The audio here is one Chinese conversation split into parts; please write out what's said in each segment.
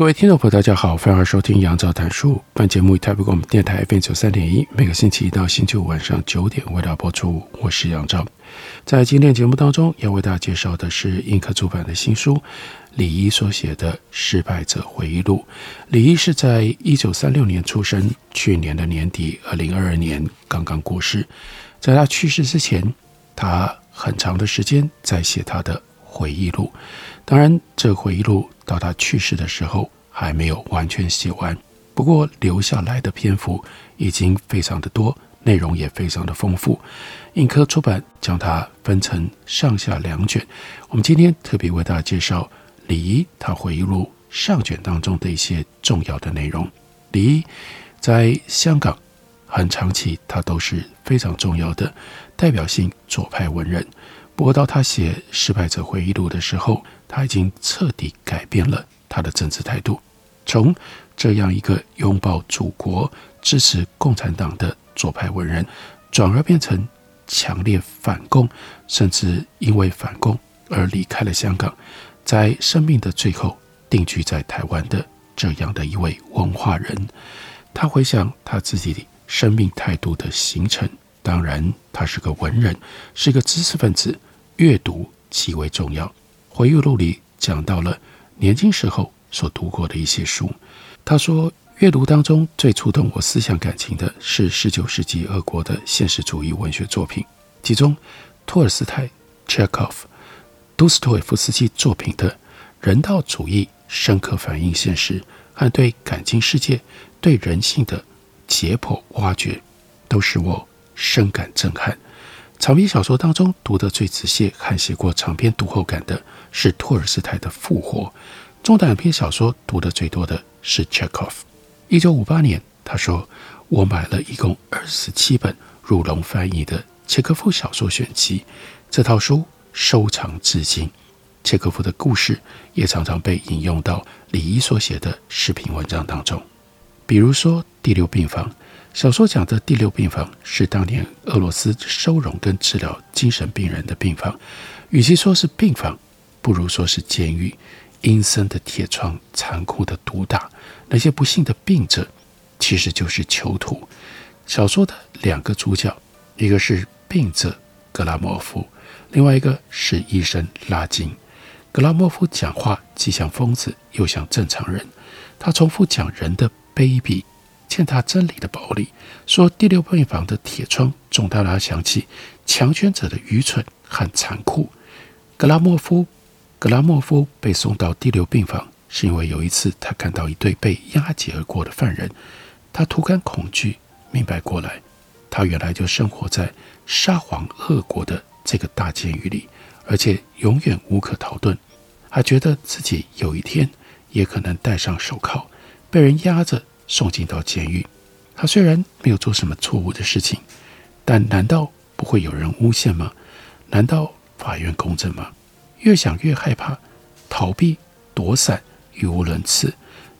各位听众朋友，大家好，欢迎收听杨照谈书。本节目以台北广播电台 FM 九三点一，每个星期一到星期五晚上九点为大家播出。我是杨照。在今天节目当中，要为大家介绍的是印刻出版的新书，李一所写的《失败者回忆录》。李一是在一九三六年出生，去年的年底，二零二二年刚刚过世。在他去世之前，他很长的时间在写他的回忆录。当然，这回忆录到他去世的时候还没有完全写完，不过留下来的篇幅已经非常的多，内容也非常的丰富。印科出版将它分成上下两卷。我们今天特别为大家介绍李怡他回忆录上卷当中的一些重要的内容。李怡在香港很长期，他都是非常重要的代表性左派文人。不过到他写《失败者回忆录》的时候，他已经彻底改变了他的政治态度，从这样一个拥抱祖国、支持共产党的左派文人，转而变成强烈反共，甚至因为反共而离开了香港，在生命的最后定居在台湾的这样的一位文化人。他回想他自己生命态度的形成，当然他是个文人，是个知识分子。阅读极为重要。回忆录里讲到了年轻时候所读过的一些书。他说，阅读当中最触动我思想感情的是十九世纪俄国的现实主义文学作品，其中托尔斯泰、契诃夫、杜斯托夫斯基作品的人道主义，深刻反映现实和对感情世界、对人性的解剖挖掘，都使我深感震撼。长篇小说当中读得最仔细，看写过长篇读后感的是托尔斯泰的《复活》。中短篇小说读得最多的是契诃夫。一九五八年，他说：“我买了一共二十七本入笼翻译的契诃夫小说选集，这套书收藏至今。契诃夫的故事也常常被引用到李一所写的视频文章当中，比如说《第六病房》。”小说讲的第六病房是当年俄罗斯收容跟治疗精神病人的病房，与其说是病房，不如说是监狱。阴森的铁窗，残酷的毒打，那些不幸的病者，其实就是囚徒。小说的两个主角，一个是病者格拉莫夫，另外一个是医生拉金。格拉莫夫讲话既像疯子，又像正常人，他重复讲人的卑鄙。践踏真理的暴力，说第六病房的铁窗总让他想起强权者的愚蠢和残酷。格拉莫夫，格拉莫夫被送到第六病房，是因为有一次他看到一对被押解而过的犯人，他突感恐惧，明白过来，他原来就生活在沙皇俄国的这个大监狱里，而且永远无可逃遁，还觉得自己有一天也可能戴上手铐，被人压着。送进到监狱，他虽然没有做什么错误的事情，但难道不会有人诬陷吗？难道法院公正吗？越想越害怕，逃避、躲闪、语无伦次，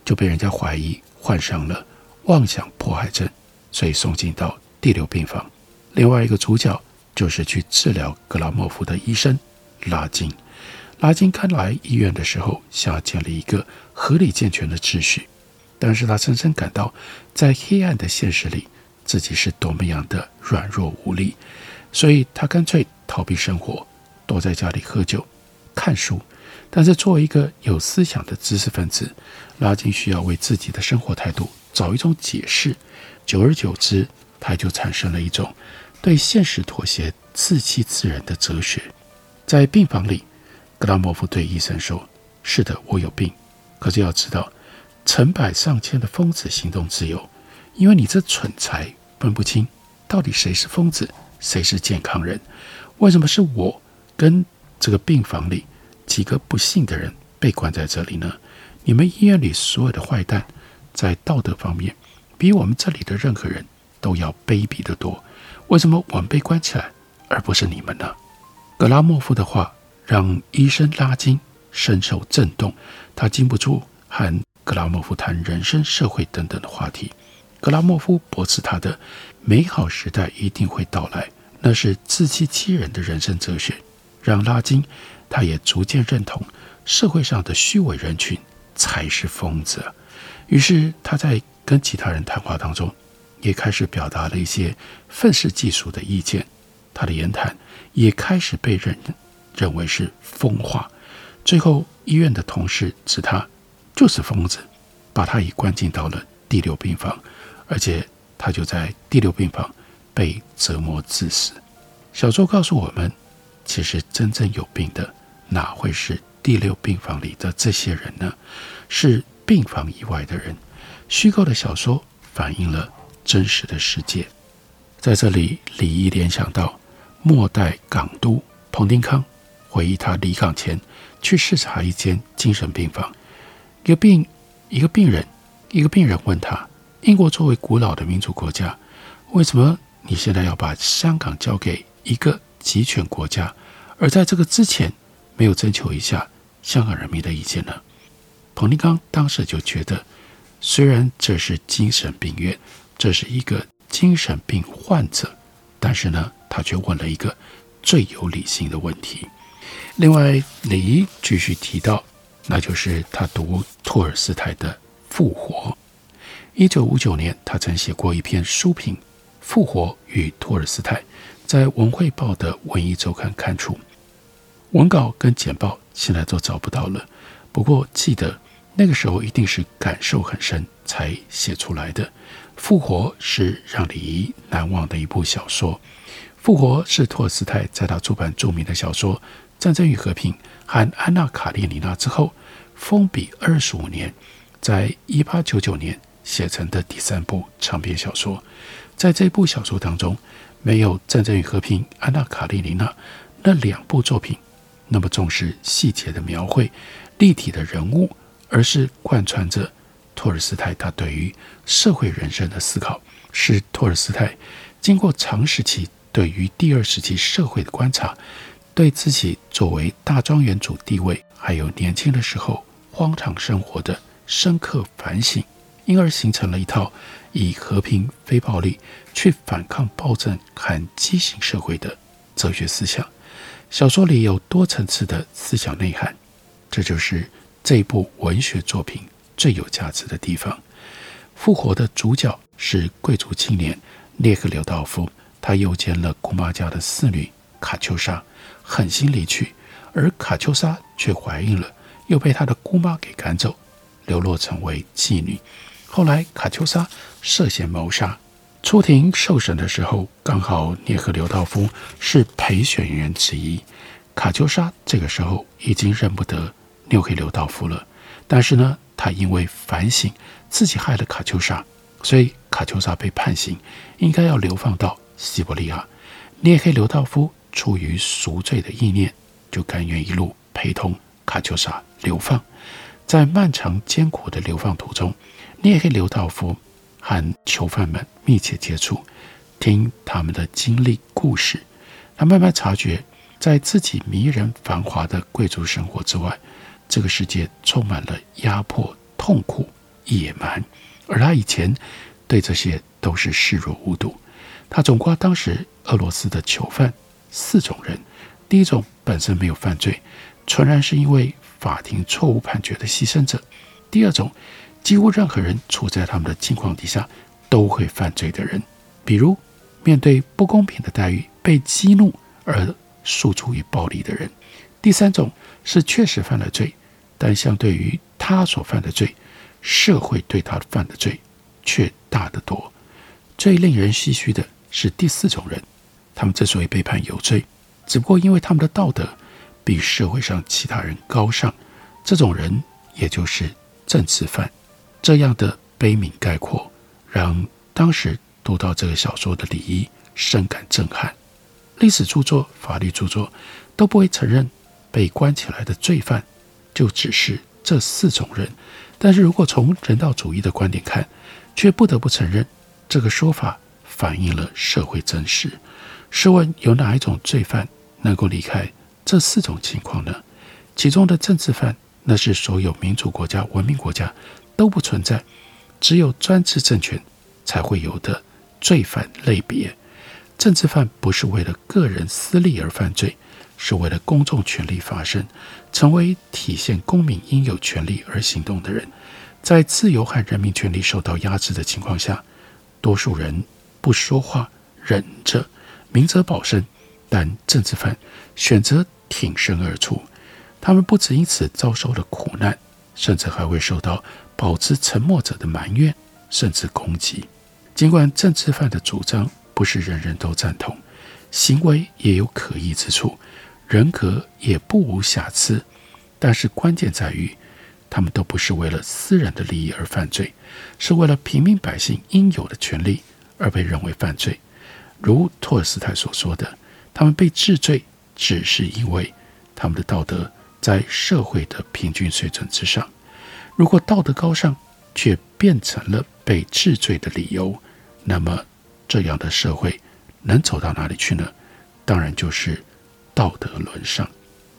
就被人家怀疑患上了妄想迫害症，所以送进到第六病房。另外一个主角就是去治疗格拉莫夫的医生拉金。拉金刚来医院的时候，想要建立一个合理健全的秩序。但是他深深感到，在黑暗的现实里，自己是多么样的软弱无力，所以他干脆逃避生活，躲在家里喝酒、看书。但是作为一个有思想的知识分子，拉金需要为自己的生活态度找一种解释。久而久之，他就产生了一种对现实妥协、自欺自人的哲学。在病房里，格拉莫夫对医生说：“是的，我有病，可是要知道。”成百上千的疯子行动自由，因为你这蠢材分不清到底谁是疯子，谁是健康人。为什么是我跟这个病房里几个不幸的人被关在这里呢？你们医院里所有的坏蛋，在道德方面比我们这里的任何人都要卑鄙得多。为什么我们被关起来，而不是你们呢？格拉莫夫的话让医生拉金深受震动，他禁不住喊格拉莫夫谈人生、社会等等的话题。格拉莫夫驳斥他的美好时代一定会到来，那是自欺欺人的人生哲学。让拉金，他也逐渐认同社会上的虚伪人群才是疯子。于是他在跟其他人谈话当中，也开始表达了一些愤世嫉俗的意见。他的言谈也开始被人认为是疯话。最后，医院的同事指他就是疯子，把他已关进到了第六病房，而且他就在第六病房被折磨致死。小说告诉我们，其实真正有病的哪会是第六病房里的这些人呢？是病房以外的人。虚构的小说反映了真实的世界。在这里，李毅联想到末代港督彭定康回忆他离港前。去视察一间精神病房，一个病，一个病人，一个病人问他：“英国作为古老的民主国家，为什么你现在要把香港交给一个集权国家？而在这个之前，没有征求一下香港人民的意见呢？”彭定康当时就觉得，虽然这是精神病院，这是一个精神病患者，但是呢，他却问了一个最有理性的问题。另外，李继续提到，那就是他读托尔斯泰的《复活》。一九五九年，他曾写过一篇书评《复活与托尔斯泰》，在《文汇报》的文艺周刊刊出。文稿跟简报现在都找不到了，不过记得那个时候一定是感受很深才写出来的。《复活》是让李仪难忘的一部小说，《复活》是托尔斯泰在他出版著名的小说。《战争与和平》和《安娜·卡列尼娜》之后，封笔二十五年，在一八九九年写成的第三部长篇小说。在这部小说当中，没有《战争与和平》《安娜·卡列尼娜》那两部作品那么重视细节的描绘、立体的人物，而是贯穿着托尔斯泰他对于社会人生的思考，是托尔斯泰经过长时期对于第二时期社会的观察。对自己作为大庄园主地位，还有年轻的时候荒唐生活的深刻反省，因而形成了一套以和平非暴力去反抗暴政和畸形社会的哲学思想。小说里有多层次的思想内涵，这就是这部文学作品最有价值的地方。复活的主角是贵族青年列克留道夫，他诱奸了姑妈家的侍女卡秋莎。狠心离去，而卡秋莎却怀孕了，又被她的姑妈给赶走，流落成为妓女。后来卡秋莎涉嫌谋杀，出庭受审的时候，刚好聂赫留道夫是陪审员之一。卡秋莎这个时候已经认不得涅赫留道夫了，但是呢，他因为反省自己害了卡秋莎，所以卡秋莎被判刑，应该要流放到西伯利亚。聂赫留道夫。出于赎罪的意念，就甘愿一路陪同卡秋莎流放。在漫长艰苦的流放途中，涅黑留道夫和囚犯们密切接触，听他们的经历故事。他慢慢察觉，在自己迷人繁华的贵族生活之外，这个世界充满了压迫、痛苦、野蛮，而他以前对这些都是视若无睹。他总括当时俄罗斯的囚犯。四种人，第一种本身没有犯罪，纯然是因为法庭错误判决的牺牲者；第二种，几乎任何人处在他们的境况底下都会犯罪的人，比如面对不公平的待遇被激怒而诉诸于暴力的人；第三种是确实犯了罪，但相对于他所犯的罪，社会对他犯的罪却大得多。最令人唏嘘的是第四种人。他们之所以被判有罪，只不过因为他们的道德比社会上其他人高尚。这种人，也就是政治犯。这样的悲悯概括，让当时读到这个小说的李一深感震撼。历史著作、法律著作都不会承认被关起来的罪犯就只是这四种人。但是如果从人道主义的观点看，却不得不承认，这个说法反映了社会真实。试问，有哪一种罪犯能够离开这四种情况呢？其中的政治犯，那是所有民主国家、文明国家都不存在，只有专制政权才会有的罪犯类别。政治犯不是为了个人私利而犯罪，是为了公众权利发声，成为体现公民应有权利而行动的人。在自由和人民权利受到压制的情况下，多数人不说话，忍着，明哲保身；但政治犯选择挺身而出。他们不止因此遭受了苦难，甚至还会受到保持沉默者的埋怨，甚至攻击。尽管政治犯的主张不是人人都赞同，行为也有可疑之处，人格也不无瑕疵，但是关键在于，他们都不是为了私人的利益而犯罪，是为了平民百姓应有的权利而被认为犯罪。如托尔斯泰所说的，他们被治罪，只是因为他们的道德。在社会的平均水准之上，如果道德高尚却变成了被治罪的理由，那么这样的社会能走到哪里去呢？当然就是道德沦丧。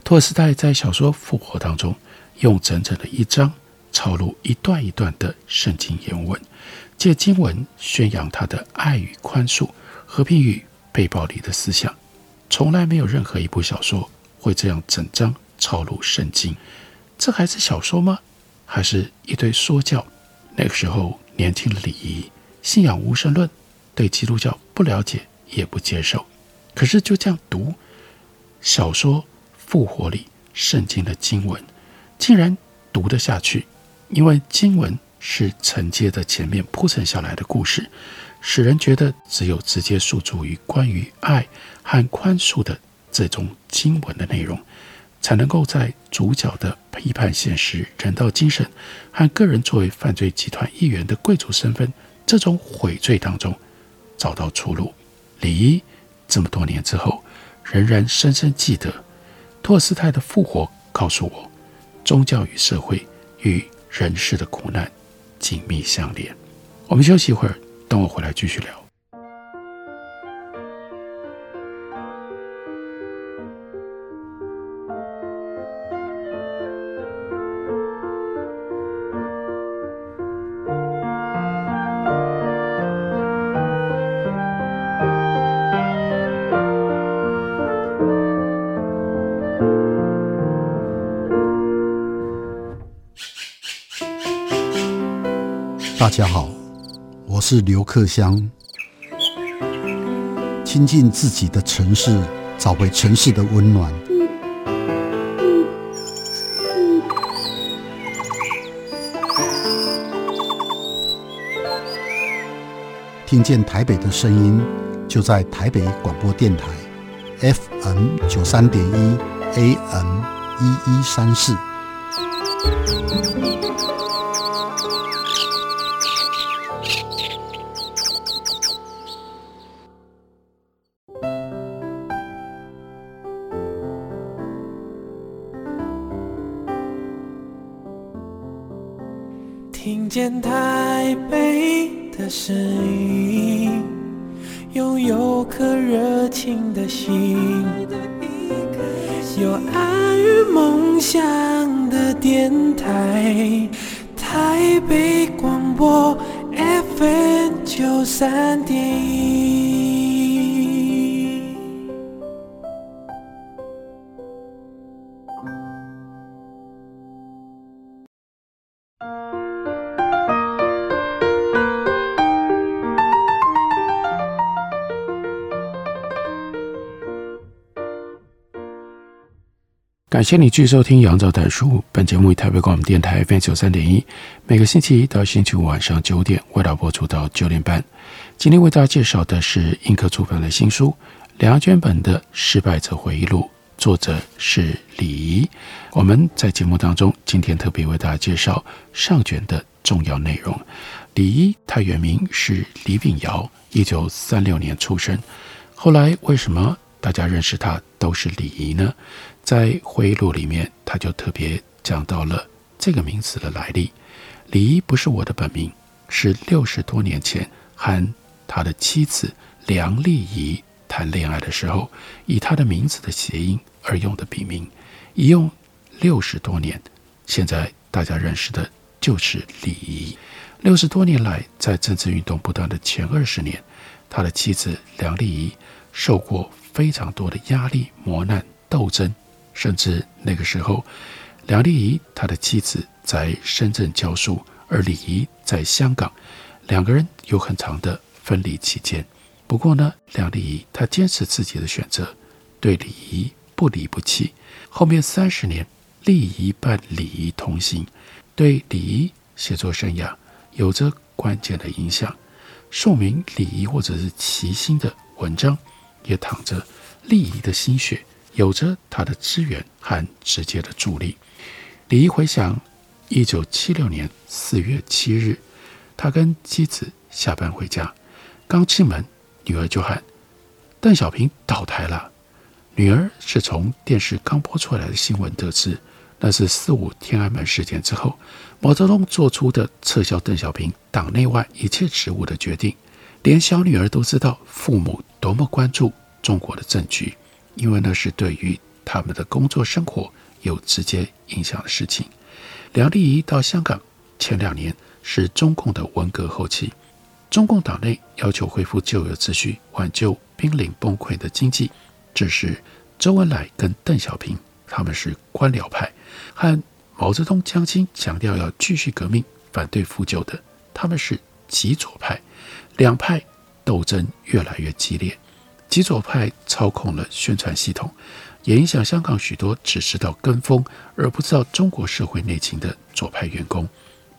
托尔斯泰在小说《复活》当中，用整整的一章抄录一段一段的圣经原文，借经文宣扬他的爱与宽恕、和平与被暴力的思想。从来没有任何一部小说会这样整章。抄录圣经，这还是小说吗？还是一堆说教？那个时候年轻的李仪信仰无神论，对基督教不了解也不接受。可是就这样读小说《复活》里圣经的经文，竟然读得下去，因为经文是承接着前面铺陈下来的故事，使人觉得只有直接诉诸于关于爱和宽恕的这种经文的内容。才能够在主角的批判现实、人道精神和个人作为犯罪集团一员的贵族身份这种悔罪当中找到出路。李一这么多年之后，仍然深深记得托尔斯泰的复活，告诉我，宗教与社会与人世的苦难紧密相连。我们休息一会儿，等我回来继续聊。大家好，我是刘克湘。亲近自己的城市，找回城市的温暖。听见台北的声音，就在台北广播电台，FM 九三点一，AM 一一三四。台北的声音，拥有颗热情的心，有爱与梦想的电台，台北广播 FM 九三点一。感谢你继续收听《杨照谈书》。本节目以台北广播电台 FM 九三点一，每个星期一到星期五晚上九点，为大家播出到九点半。今天为大家介绍的是印刻出版的新书《梁家娟本的失败者回忆录》，作者是李怡。我们在节目当中，今天特别为大家介绍上卷的重要内容。李怡，他原名是李炳尧，一九三六年出生。后来为什么大家认识他都是李怡呢？在回忆录里面，他就特别讲到了这个名词的来历。李仪不是我的本名，是六十多年前和他的妻子梁丽仪谈恋爱的时候，以他的名字的谐音而用的笔名，一用六十多年，现在大家认识的就是李仪。六十多年来，在政治运动不断的前二十年，他的妻子梁丽仪受过非常多的压力、磨难、斗争，甚至那个时候，梁丽仪他的妻子在深圳教书，而李仪在香港，两个人有很长的分离期间。不过呢，梁丽仪她坚持自己的选择，对李仪不离不弃。后面三十年，丽仪伴李仪同行，对李仪写作生涯有着关键的影响。署名李仪或者是齐心的文章，也淌着丽仪的心血，有着他的支援和直接的助力。李仪回想，一九七六年四月七日，他跟妻子下班回家，刚进门，女儿就喊：“邓小平倒台了。”女儿是从电视刚播出来的新闻得知，那是四五天安门事件之后，毛泽东做出的撤销邓小平党内外一切职务的决定。连小女儿都知道父母多么关注中国的政局，因为那是对于他们的工作生活有直接影响的事情。梁丽仪到香港前两年是中共的文革后期，中共党内要求恢复旧有秩序，挽救濒临崩溃的经济。这时，周恩来跟邓小平他们是官僚派，和毛泽东江青强调要继续革命，反对复旧的，他们是极左派。两派斗争越来越激烈，极左派操控了宣传系统。也影响香港许多只知道跟风而不知道中国社会内情的左派员工。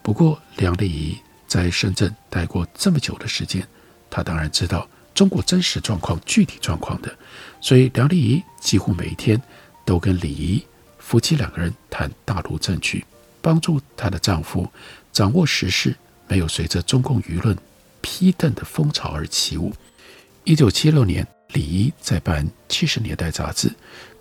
不过，梁丽仪在深圳待过这么久的时间，她当然知道中国真实状况、具体状况的。所以，梁丽仪几乎每一天都跟李仪夫妻两个人谈大陆政局，帮助她的丈夫掌握时事，没有随着中共舆论批邓的风潮而起舞。一九七六年，李一在办《七十年代》杂志。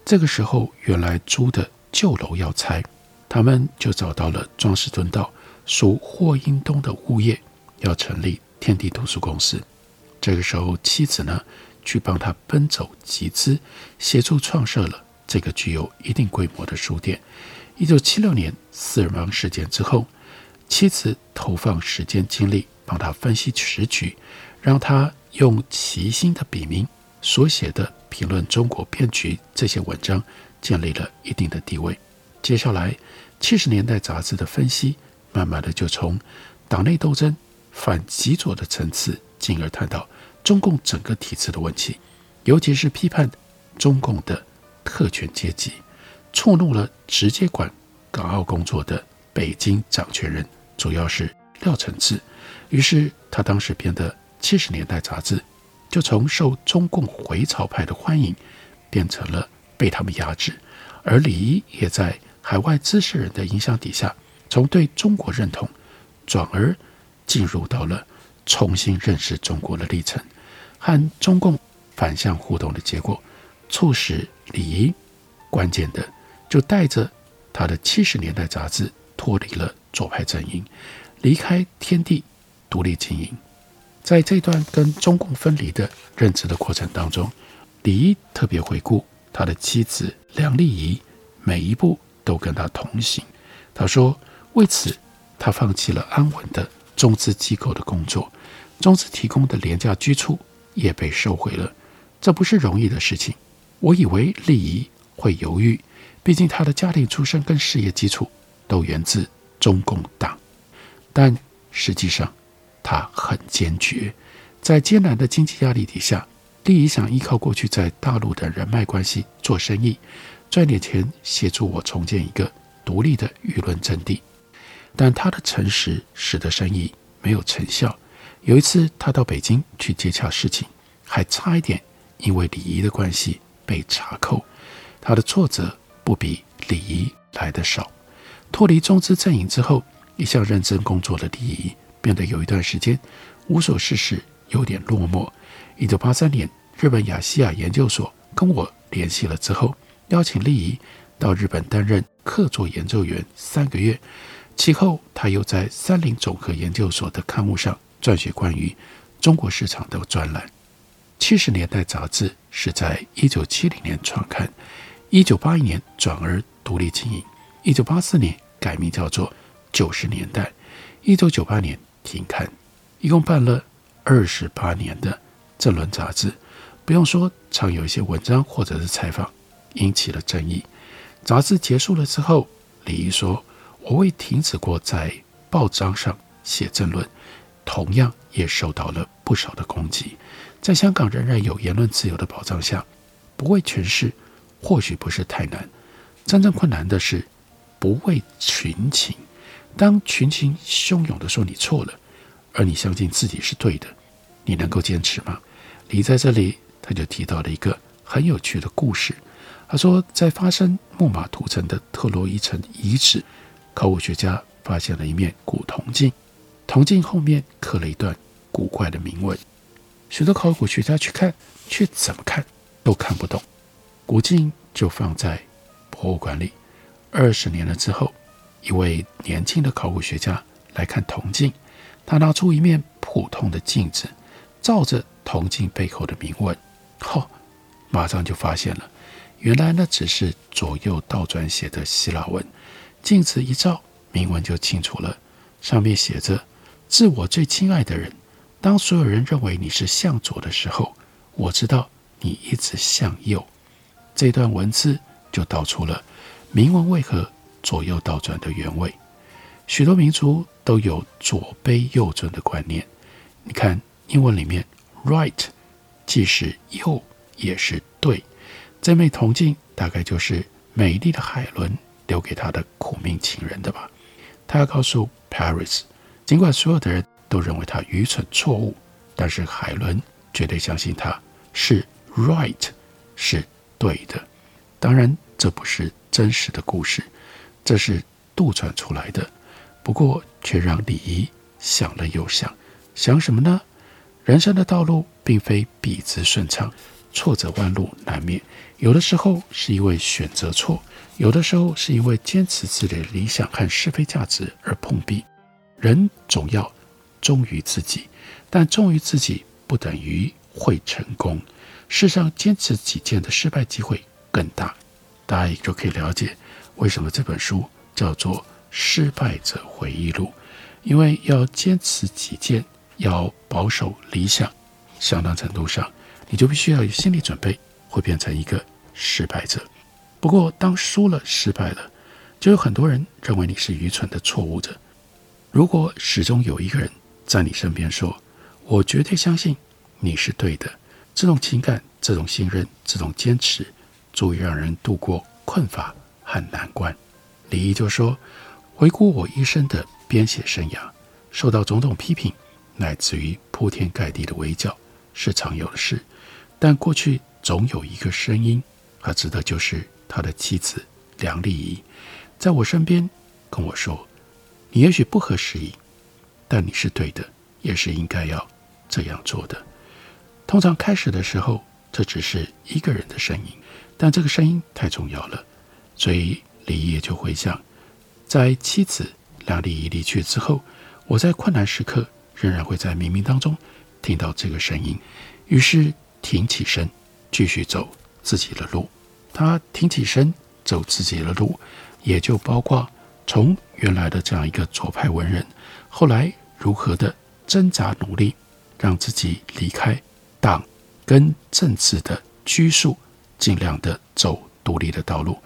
这个时候，原来租的旧楼要拆，他们就找到了庄士敦道属霍英东的物业，要成立天地图书公司。这个时候，妻子呢去帮他奔走集资，协助创设了这个具有一定规模的书店。一九七六年四人帮事件之后，妻子投放时间精力帮他分析时局，让他用齐心的笔名所写的。评论中国骗局这些文章建立了一定的地位。接下来，七十年代杂志的分析，慢慢的就从党内斗争、反极左的层次，进而谈到中共整个体制的问题，尤其是批判中共的特权阶级，触怒了直接管港澳工作的北京掌权人，主要是廖承志。于是，他当时编的《七十年代杂志》。就从受中共回潮派的欢迎，变成了被他们压制，而李仪也在海外知识人的影响底下，从对中国认同，转而进入到了重新认识中国的历程，和中共反向互动的结果，促使李仪关键的就带着他的七十年代杂志脱离了左派阵营，离开天地，独立经营。在这段跟中共分离的认知的过程当中，李仪特别回顾他的妻子梁丽仪，每一步都跟他同行。他说：“为此，他放弃了安稳的中资机构的工作，中资提供的廉价居处也被收回了。这不是容易的事情。我以为丽仪会犹豫，毕竟他的家庭出身跟事业基础都源自中共党，但实际上。”他很坚决，在艰难的经济压力底下，丽仪想依靠过去在大陆的人脉关系做生意，赚点钱协助我重建一个独立的舆论阵地。但他的诚实使得生意没有成效。有一次，他到北京去接洽事情，还差一点因为李仪的关系被查扣。他的挫折不比李仪来得少。脱离中资阵营之后，一向认真工作的李仪。变得有一段时间无所事事，有点落寞。一九八三年，日本亚细亚研究所跟我联系了之后，邀请李怡到日本担任客座研究员三个月。其后，他又在三菱总合研究所的刊物上撰写关于中国市场的专栏。七十年代杂志是在一九七零年创刊，一九八一年转而独立经营，一九八四年改名叫做九十年代，一九九八年停刊，一共办了二十八年的政论杂志。不用说，常有一些文章或者是采访引起了争议。杂志结束了之后，李怡说：“我未停止过在报章上写政论，同样也受到了不少的攻击。在香港仍然有言论自由的保障下，不为权势或许不是太难。真正困难的是不为群情。当群情汹涌地说你错了，而你相信自己是对的，你能够坚持吗？”李在这里。他就提到了一个很有趣的故事。他说，在发生木马屠城的特洛伊城遗址，考古学家发现了一面古铜镜，铜镜后面刻了一段古怪的铭文。许多考古学家去看，却怎么看都看不懂。古镜就放在博物馆里。二十年了之后，一位年轻的考古学家来看铜镜，他拿出一面普通的镜子，照着铜镜背后的铭文。好、哦，马上就发现了，原来那只是左右倒转写的希腊文。镜子一照，铭文就清楚了，上面写着：“致我最亲爱的人，当所有人认为你是向左的时候，我知道你一直向右。”这段文字就道出了铭文为何左右倒转的原委。许多民族都有左卑右尊的观念。你看英文里面，right。既是右，也是对。这枚铜镜大概就是美丽的海伦留给他的苦命情人的吧。他要告诉 Paris，尽管所有的人都认为他愚蠢错误，但是海伦绝对相信他是 right，是对的。当然，这不是真实的故事，这是杜撰出来的。不过，却让李怡想了又想，想什么呢？人生的道路并非笔直顺畅，挫折弯路难免。有的时候是因为选择错，有的时候是因为坚持自己的理想和是非价值而碰壁。人总要忠于自己，但忠于自己不等于会成功。世上坚持己见的失败机会更大。大家也就可以了解为什么这本书叫做《失败者回忆录》，因为要坚持己见。要保守理想，相当程度上，你就必须要有心理准备，会变成一个失败者。不过，当输了、失败了，就有很多人认为你是愚蠢的错误者。如果始终有一个人在你身边说：“我绝对相信你是对的”，这种情感、这种信任、这种坚持，足以让人度过困乏和难关。李毅就说：“回顾我一生的编写生涯，受到种种批评。”乃至于铺天盖地的围剿是常有的事，但过去总有一个声音，他指的就是他的妻子梁丽仪，在我身边跟我说：“你也许不合时宜，但你是对的，也是应该要这样做的。”通常开始的时候，这只是一个人的声音，但这个声音太重要了，所以李仪也就回想，在妻子梁丽仪离去之后，我在困难时刻。仍然会在冥冥当中听到这个声音，于是挺起身，继续走自己的路。他挺起身走自己的路，也就包括从原来的这样一个左派文人，后来如何的挣扎努力，让自己离开党跟政治的拘束，尽量的走独立的道路，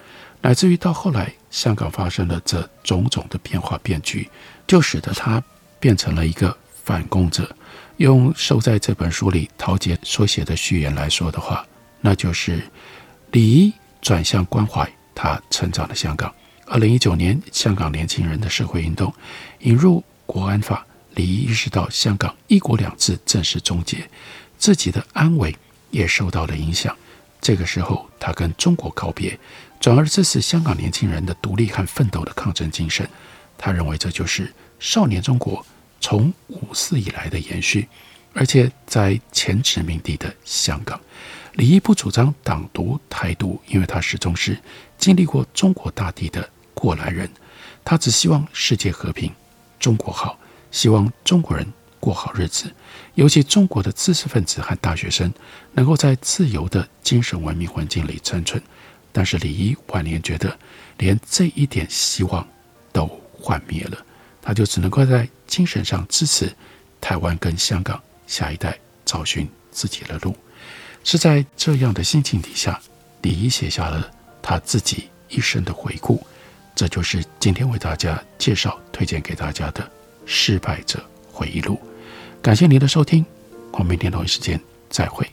乃至于到后来香港发生了这种种的变化变局，就使得他变成了一个。反共者，用收在这本书里陶杰所写的序言来说的话，那就是李怡转向关怀他成长的香港。二零一九年，香港年轻人的社会运动引入国安法，李怡意识到香港一国两制正式终结，自己的安危也受到了影响。这个时候，他跟中国告别，转而支持香港年轻人的独立和奋斗的抗争精神。他认为这就是少年中国。从五四以来的延续，而且在前殖民地的香港，李毅不主张党独台独，因为他始终是经历过中国大地的过来人，他只希望世界和平，中国好，希望中国人过好日子，尤其中国的知识分子和大学生能够在自由的精神文明环境里生存。但是李仪晚年觉得，连这一点希望都幻灭了，他就只能够在精神上支持台湾跟香港。下一代找寻自己的路，是在这样的心情底下，李仪写下了他自己一生的回顾。这就是今天为大家介绍、推荐给大家的《失败者回忆录》。感谢您的收听，我们明天同一时间再会。